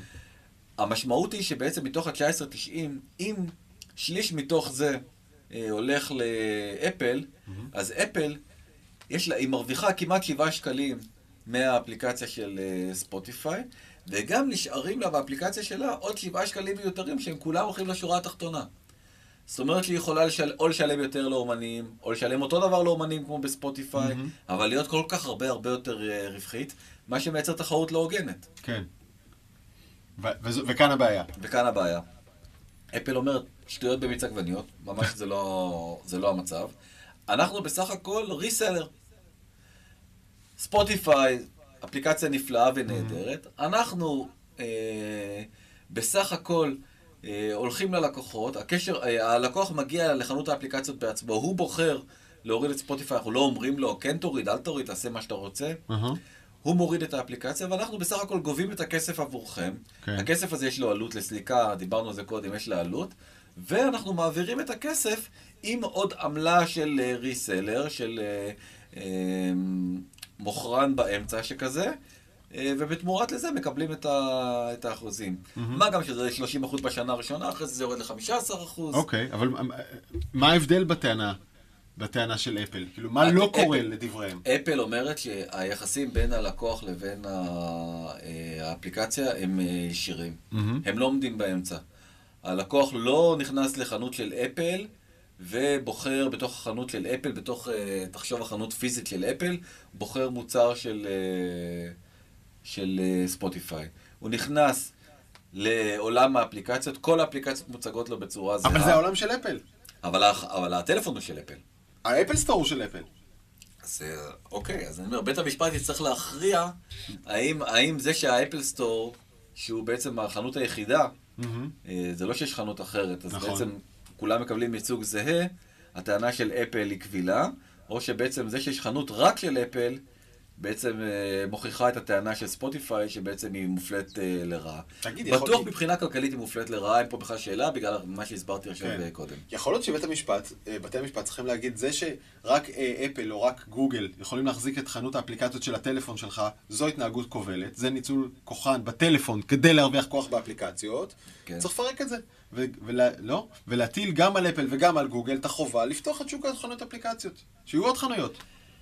המשמעות היא שבעצם מתוך ה-19.90, אם שליש מתוך זה אה, הולך לאפל, אז אפל, יש לה, היא מרוויחה כמעט 7 שקלים מהאפליקציה של אה, ספוטיפיי, וגם נשארים לה באפליקציה שלה עוד 7 שקלים מיותרים שהם כולם הולכים לשורה התחתונה. זאת אומרת שהיא יכולה לשל... או לשלם יותר לאומנים, או לשלם אותו דבר לאומנים כמו בספוטיפיי, מהמם. אבל להיות כל כך הרבה הרבה יותר אה, רווחית, מה שמייצר תחרות לא הוגנת. כן. ו- וזו- וכאן הבעיה. וכאן הבעיה. אפל אומרת, שטויות במיץ עגבניות, ממש זה לא, זה לא המצב. אנחנו בסך הכל ריסלר. ספוטיפיי, אפליקציה נפלאה ונהדרת. אנחנו אה, בסך הכל אה, הולכים ללקוחות, הקשר, אה, הלקוח מגיע לחנות האפליקציות בעצמו, הוא בוחר להוריד את ספוטיפיי, אנחנו לא אומרים לו, כן תוריד, אל תוריד, תעשה מה שאתה רוצה. אהה. הוא מוריד את האפליקציה, ואנחנו בסך הכל גובים את הכסף עבורכם. כן. הכסף הזה יש לו עלות לסליקה, דיברנו על זה קודם, יש לה עלות, ואנחנו מעבירים את הכסף עם עוד עמלה של ריסלר, של אה, אה, מוכרן באמצע שכזה, אה, ובתמורת לזה מקבלים את, ה, את האחוזים. מה גם שזה 30% בשנה הראשונה, אחרי זה זה יורד ל-15%. אוקיי, אבל מה- ההבדל בטענה? בטענה של אפל? כאילו, מה אפ- לא קורה לדבריהם? אפל אומרת שהיחסים בין הלקוח לבין אה, האפליקציה הם אה, ישירים. הם לא עומדים באמצע. הלקוח לא נכנס לחנות של אפל ובוחר בתוך החנות של אפל, בתוך, אה, תחשוב החנות פיזית של אפל, בוחר מוצר של, אה, של אה, ספוטיפיי. הוא נכנס לעולם האפליקציות, כל האפליקציות מוצגות לו בצורה זהה. אבל זה העולם של אפל. אבל, אבל הטלפון הוא של אפל. האפל סטור הוא של אפל. אז אוקיי, אז אני אומר, בית המשפט יצטרך להכריע האם, האם זה שהאפל סטור, שהוא בעצם החנות היחידה. אה, זה לא שיש חנות אחרת, אז נכון. בעצם כולם מקבלים ייצוג זהה, הטענה של אפל היא קבילה, או שבעצם זה שיש חנות רק של אפל, בעצם אה, מוכיחה את הטענה של ספוטיפיי, שבעצם היא מופלית אה, לרעה. תגיד, יכול- בטוח מבחינה כלכלית היא מופלית לרעה, אין פה בכלל שאלה, בגלל מה שהסברתי עכשיו כן. אה, קודם. יכול להיות שבית המשפט, בתי המשפט צריכים להגיד, זה שרק אפל או רק גוגל יכולים להחזיק את חנות האפליקציות של הטלפון שלך, זו התנהגות כובלת, זה ניצול כוחן בטלפון כדי להרוויח כוח באפליקציות, כן. צריך לפרק את זה. ו- ולה, לא, ולהטיל גם על אפל וגם על גוגל את החובה לפתוח את שוק החנויות אפליקציות. שיהיו עוד חנויות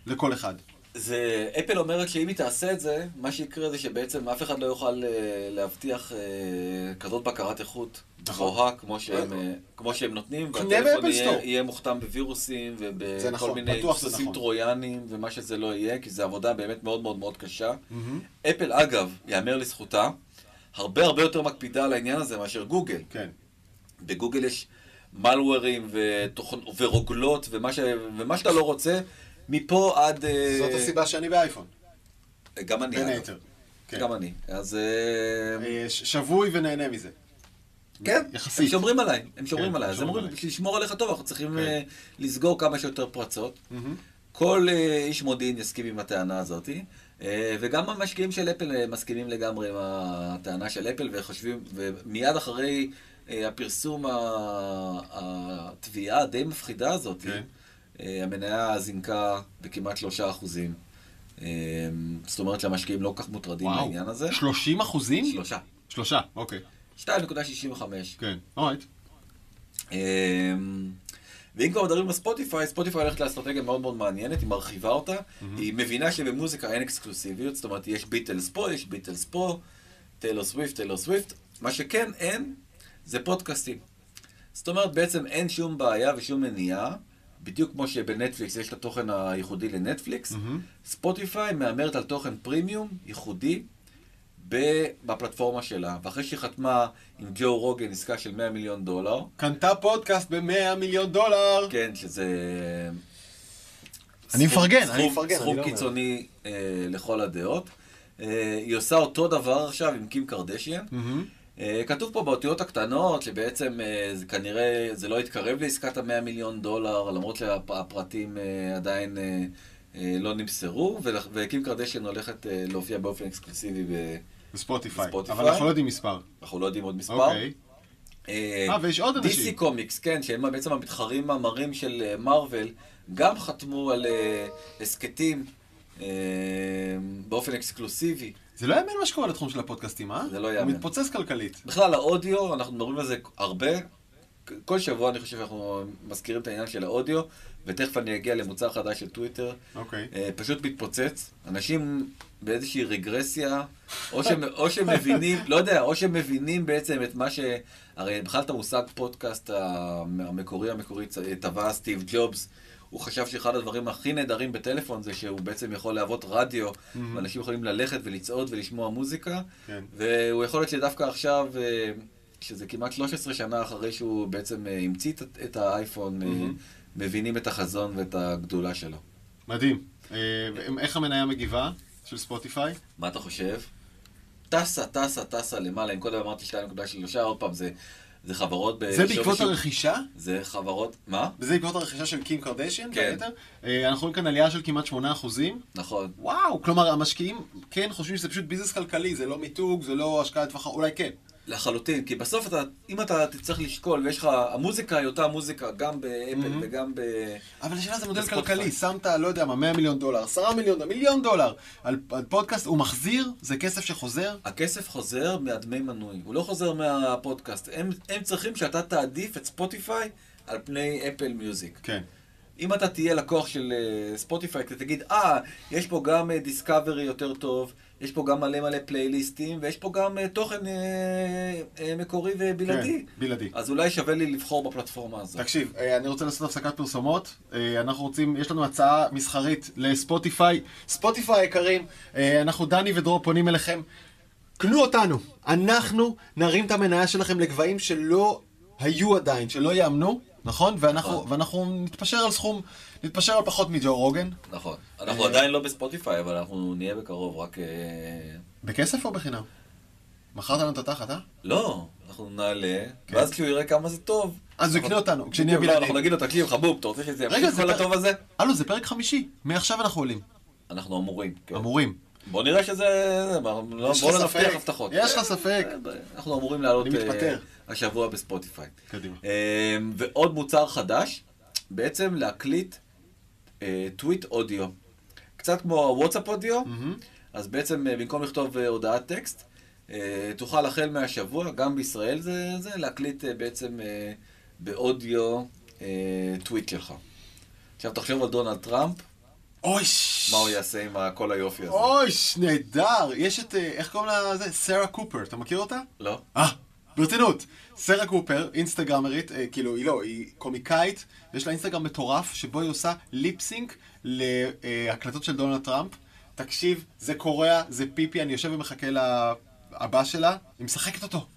לכל אחד. זה, אפל אומרת שאם היא תעשה את זה, מה שיקרה זה שבעצם אף אחד לא יוכל אה, להבטיח אה, כזאת בקרת איכות נכון. גבוהה כמו שהם, אה, כמו שהם נותנים, והטלפון יהיה, מוכתם בווירוסים ובכל נכון, מיני זה סוסים נכון. טרויאנים ומה שזה לא יהיה, כי זו עבודה באמת מאוד מאוד מאוד קשה. אפל, אגב, יאמר לזכותה, הרבה הרבה יותר מקפידה על העניין הזה מאשר גוגל. כן. בגוגל יש מלוורים ותוכנ... ורוגלות ומה, ש... ומה שאתה לא רוצה, מפה עד... אה, זאת הסיבה שאני באייפון, גם אני, בין. היתר. כן. גם אני. אז... אה, אה, שבוי ונהנה מזה. כן, הם יחסית. שומרים עליי, הם שומרים כן, עליי. אז הם אומרים. בשביל לשמור עליך טוב, אנחנו צריכים כן. אה, לסגור כמה שיותר פרצות. מהמם. כל אה, איש מודיעין יסכים עם הטענה הזאת, אה, וגם המשקיעים של אפל אה, מסכימים לגמרי עם הטענה של אפל, וחושבים, ומיד אחרי אה, הפרסום, התביעה הדי מפחידה הזאת, כן. אה, המניה זינקה בכמעט שלושה אחוזים. אה, זאת אומרת שהמשקיעים לא כל כך מוטרדים וואו. מהעניין הזה. 30 אחוזים? שלושה. שלושה, אוקיי. 2.65. כן, alright. אמ, ואם כבר מדברים על ספוטיפיי, ספוטיפיי הולכת לאסטרטגיה מאוד מאוד מעניינת, היא מרחיבה אותה, היא מבינה שבמוזיקה אין אקסקלוסיביות, זאת אומרת, יש ביטלס פה, יש ביטלס פה, טיילור סוויפט, טיילור סוויפט, מה שכן אין, זה פודקאסטים. זאת אומרת, בעצם אין שום בעיה ושום מניעה, בדיוק כמו שבנטפליקס יש את התוכן הייחודי לנטפליקס, מהמם. ספוטיפיי מהמרת על תוכן פרימיום ייחודי בפלטפורמה שלה, ואחרי שהיא חתמה עם ג'ו רוגן עסקה של 100 מיליון דולר, קנתה פודקאסט ב-100 מיליון דולר. כן, שזה... אני מפרגן, אני מפרגן, סכום לא. קיצוני אה, לכל הדעות. אה, היא עושה אותו דבר עכשיו עם קים קרדשיאן. מהמם. אה, כתוב פה באותיות הקטנות שבעצם אה, זה כנראה זה לא יתקרב לעסקת המאה מיליון דולר, למרות שהפרטים אה, עדיין לא נמסרו, וקים קרדשיאן הולכת להופיע באופן אקסקלוסיבי, ב- בספוטיפיי. בספוטיפיי. אבל אנחנו לא יודעים מספר. אנחנו לא יודעים עוד מספר. אוקיי. אה, ויש עוד אנשים. DC קומיקס, כן, שהם בעצם המתחרים המרים של מארוול, גם חתמו על הסכתים באופן אקסקלוסיבי. זה לא יאמן מה שקורה לתחום של הפודקאסטים, אה? זה לא יאמן. מתפוצץ כלכלית. בכלל, האודיו, אנחנו מדברים על זה הרבה. כל שבוע אני חושב שאנחנו מזכירים את העניין של האודיו, ותכף אני אגיע למוצר חדש של טוויטר. אוקיי. אה, פשוט מתפוצץ. אנשים באיזושהי רגרסיה, או, שהם, או שהם מבינים, לא יודע, או שהם מבינים בעצם את מה ש... הרי בכלל את המושג פודקאסט המקורי המקורי טבע סטיב ג'ובס. הוא חשב שאחד הדברים הכי נהדרים בטלפון זה שהוא בעצם יכול להוות רדיו, ואנשים יכולים ללכת ולצעוד ולשמוע מוזיקה, כן. והוא יכול להיות שדווקא עכשיו, אה, שזה כמעט 13 שנה אחרי שהוא בעצם אה, המציא את- האייפון, אה, מבינים את החזון ואת הגדולה שלו. מדהים. איך המניה מגיבה של ספוטיפיי? מה אתה חושב? טסה, טסה, טסה למעלה, אם קודם אמרתי 2.3, עוד פעם, זה, זה חברות ב... זה שווי בעקבות שוק- הרכישה? זה חברות, מה? וזה בעקבות הרכישה של קים קרדשיאן? כן. בין היתר? אה, אנחנו רואים כאן עלייה של כמעט 8 אחוזים. נכון. וואו, כלומר, המשקיעים כן חושבים שזה פשוט ביזנס כלכלי, זה לא מיתוג, זה לא השקעה לטווח, אולי כן. לחלוטין, כי בסוף אתה, אם אתה תצטרך לשקול, ויש לך, המוזיקה היא אותה מוזיקה גם באפל Mhm. וגם ב... אבל השאלה זה מודל. כלכלי, שמת, לא יודע מה, 100 מיליון דולר, 10 מיליון מיליון דולר על, על פודקאסט, הוא מחזיר? זה כסף שחוזר? הכסף חוזר מהדמי מנוי, הוא לא חוזר מהפודקאסט. הם, הם צריכים שאתה תעדיף את ספוטיפיי על פני אפל מיוזיק. כן. אם אתה תהיה לקוח של אה, ספוטיפיי, אתה תגיד, אה, יש פה גם discovery יותר טוב, יש פה גם מלא מלא פלייליסטים, ויש פה גם אה, תוכן אה, אה, מקורי ובלעדי. כן, בלעדי. אז אולי שווה לי לבחור בפלטפורמה הזאת. תקשיב, אני רוצה לעשות הפסקת פרסומות. אנחנו רוצים, יש לנו הצעה מסחרית לספוטיפיי. ספוטיפיי היקרים, אנחנו, דני ודרור, פונים אליכם. קנו אותנו. אנחנו נרים את המניה שלכם לגבהים שלא היו עדיין, שלא יאמנו, נכון? ואנחנו, נכון. ואנחנו נתפשר על סכום, נתפשר על פחות מג'ו רוגן. נכון. אנחנו אה, עדיין לא בספוטיפיי, אבל אנחנו נהיה בקרוב, רק... אה, בכסף או בחינם? מכרת לנו את התחת, אה? לא, אנחנו נעלה, כן. ואז כשהוא יראה כמה זה טוב... אז הוא אנחנו- יקנה אותנו, כשנהיה לא, בלעדים. אנחנו נגיד לו, תקשיב, חבוב, אתה רוצה שזה ימשיך כל הטוב הזה? הלו, זה פרק חמישי. מעכשיו אנחנו עולים. אנחנו אמורים. כן. אמורים. בוא נראה שזה... לא- בוא לך לא נבטיח? הבטחות. יש לך ספק? אנחנו אמורים לעלות אני אה, מתפטר. השבוע בספוטיפיי. קדימה. אה, ועוד מוצר חדש, בעצם להקליט אה, טוויט אודיו. קצת כמו וואטסאפ אודיו, מהמם. אז בעצם אה, במקום לכתוב אה, הודעת טקסט, אה, תוכל החל מהשבוע, גם בישראל זה, זה להקליט אה, בעצם אה, באודיו אה, טוויט שלך. עכשיו תחשוב על דונלד טראמפ, אויש! מה הוא יעשה עם כל היופי הזה. אויש, נהדר! יש את, אה, איך קוראים לזה? שרה קופר, אתה מכיר אותה? לא? אה, ברצינות. סרה קופר, אינסטגרמרית, אה, כאילו, היא לא, היא קומיקאית, ויש לה אינסטגרם מטורף, שבו היא עושה ליפסינק להקלטות של דונלד טראמפ. תקשיב, זה קורע, זה פיפי, אני יושב ומחכה לבא שלה, היא משחקת אותו.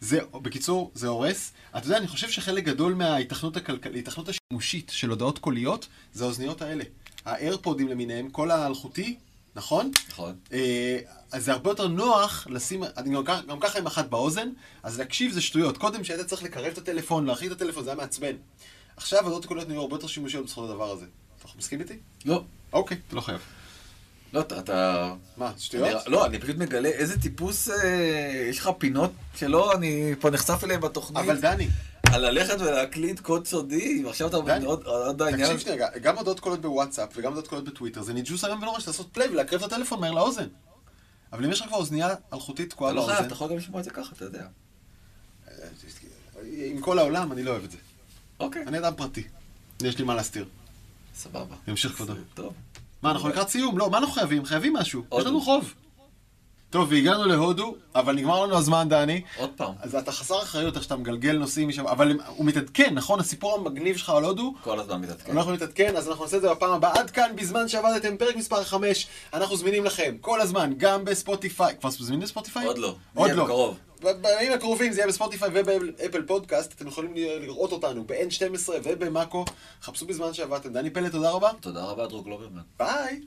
זה, בקיצור, זה הורס. אתה יודע, אני חושב שחלק גדול מההיתכנות הכלכלית, ההיתכנות השימושית של הודעות קוליות, זה האוזניות האלה. האיירפודים למיניהם, כל האלחוטי, נכון? נכון. אה, אז זה הרבה יותר נוח לשים, אני גם, גם ככה עם אחת באוזן, אז להקשיב זה שטויות. קודם שהיית צריך לקרב את הטלפון, להרחיק את הטלפון, זה היה מעצבן. עכשיו הודעות קוליות נהיו הרבה יותר שימושיות בזכות הדבר הזה. אתה מסכים איתי? לא. אוקיי, אתה לא חייב. לא, אתה... אתה... מה, שטויות? אני, לא, אני פשוט מגלה איזה טיפוס, אה, יש לך פינות שלא, אני פה נחשף אליהן בתוכנית. אבל דני, על ללכת ולהקליט קוד סודי, ועכשיו אתה דני, עוד, העניין תקשיב שנייה, גם הודעות קוליות בוואטסאפ וגם הודעות קוליות בטוויטר, זה ניג'וס היום ונורא לעשות פליי ולהקרב את הטלפון מהר לאוזן. אבל אם יש לך כבר אוזנייה אלחוטית תקועה אתה לא חייב, באוזן, אתה יכול גם לשמוע את זה ככה, אתה יודע. עם כל העולם, אני לא אוהב את זה. אוקיי, אני אדם פרטי. יש לי מה להסתיר. סבבה. ימשיך כבודו. טוב. מה, אנחנו לקראת סיום? לא, מה אנחנו חייבים? חייבים משהו. יש. לנו חוב. טוב, והגענו להודו, אבל נגמר לנו הזמן, דני. עוד פעם, אז אתה חסר אחריות איך שאתה מגלגל נושאים משם, אבל הוא מתעדכן, נכון? הסיפור המגניב שלך על הודו? כל הזמן מתעדכן. אנחנו נתעדכן, אז אנחנו נעשה את זה בפעם הבאה. עד כאן, בזמן שעבדתם, פרק מספר 5, אנחנו זמינים לכם כל הזמן, גם בספוטיפיי. כבר זמינים בספוטיפיי? עוד לא. עוד לא. בקרוב. בימים הקרובים זה יהיה בספוטיפיי ובאפל פודקאסט, אתם יכולים לראות אותנו ב-N12 ובמאקו. חפשו בזמן שעבדתם. דני פלד, תודה רבה. תודה רבה, דרור גלוברמן. ביי.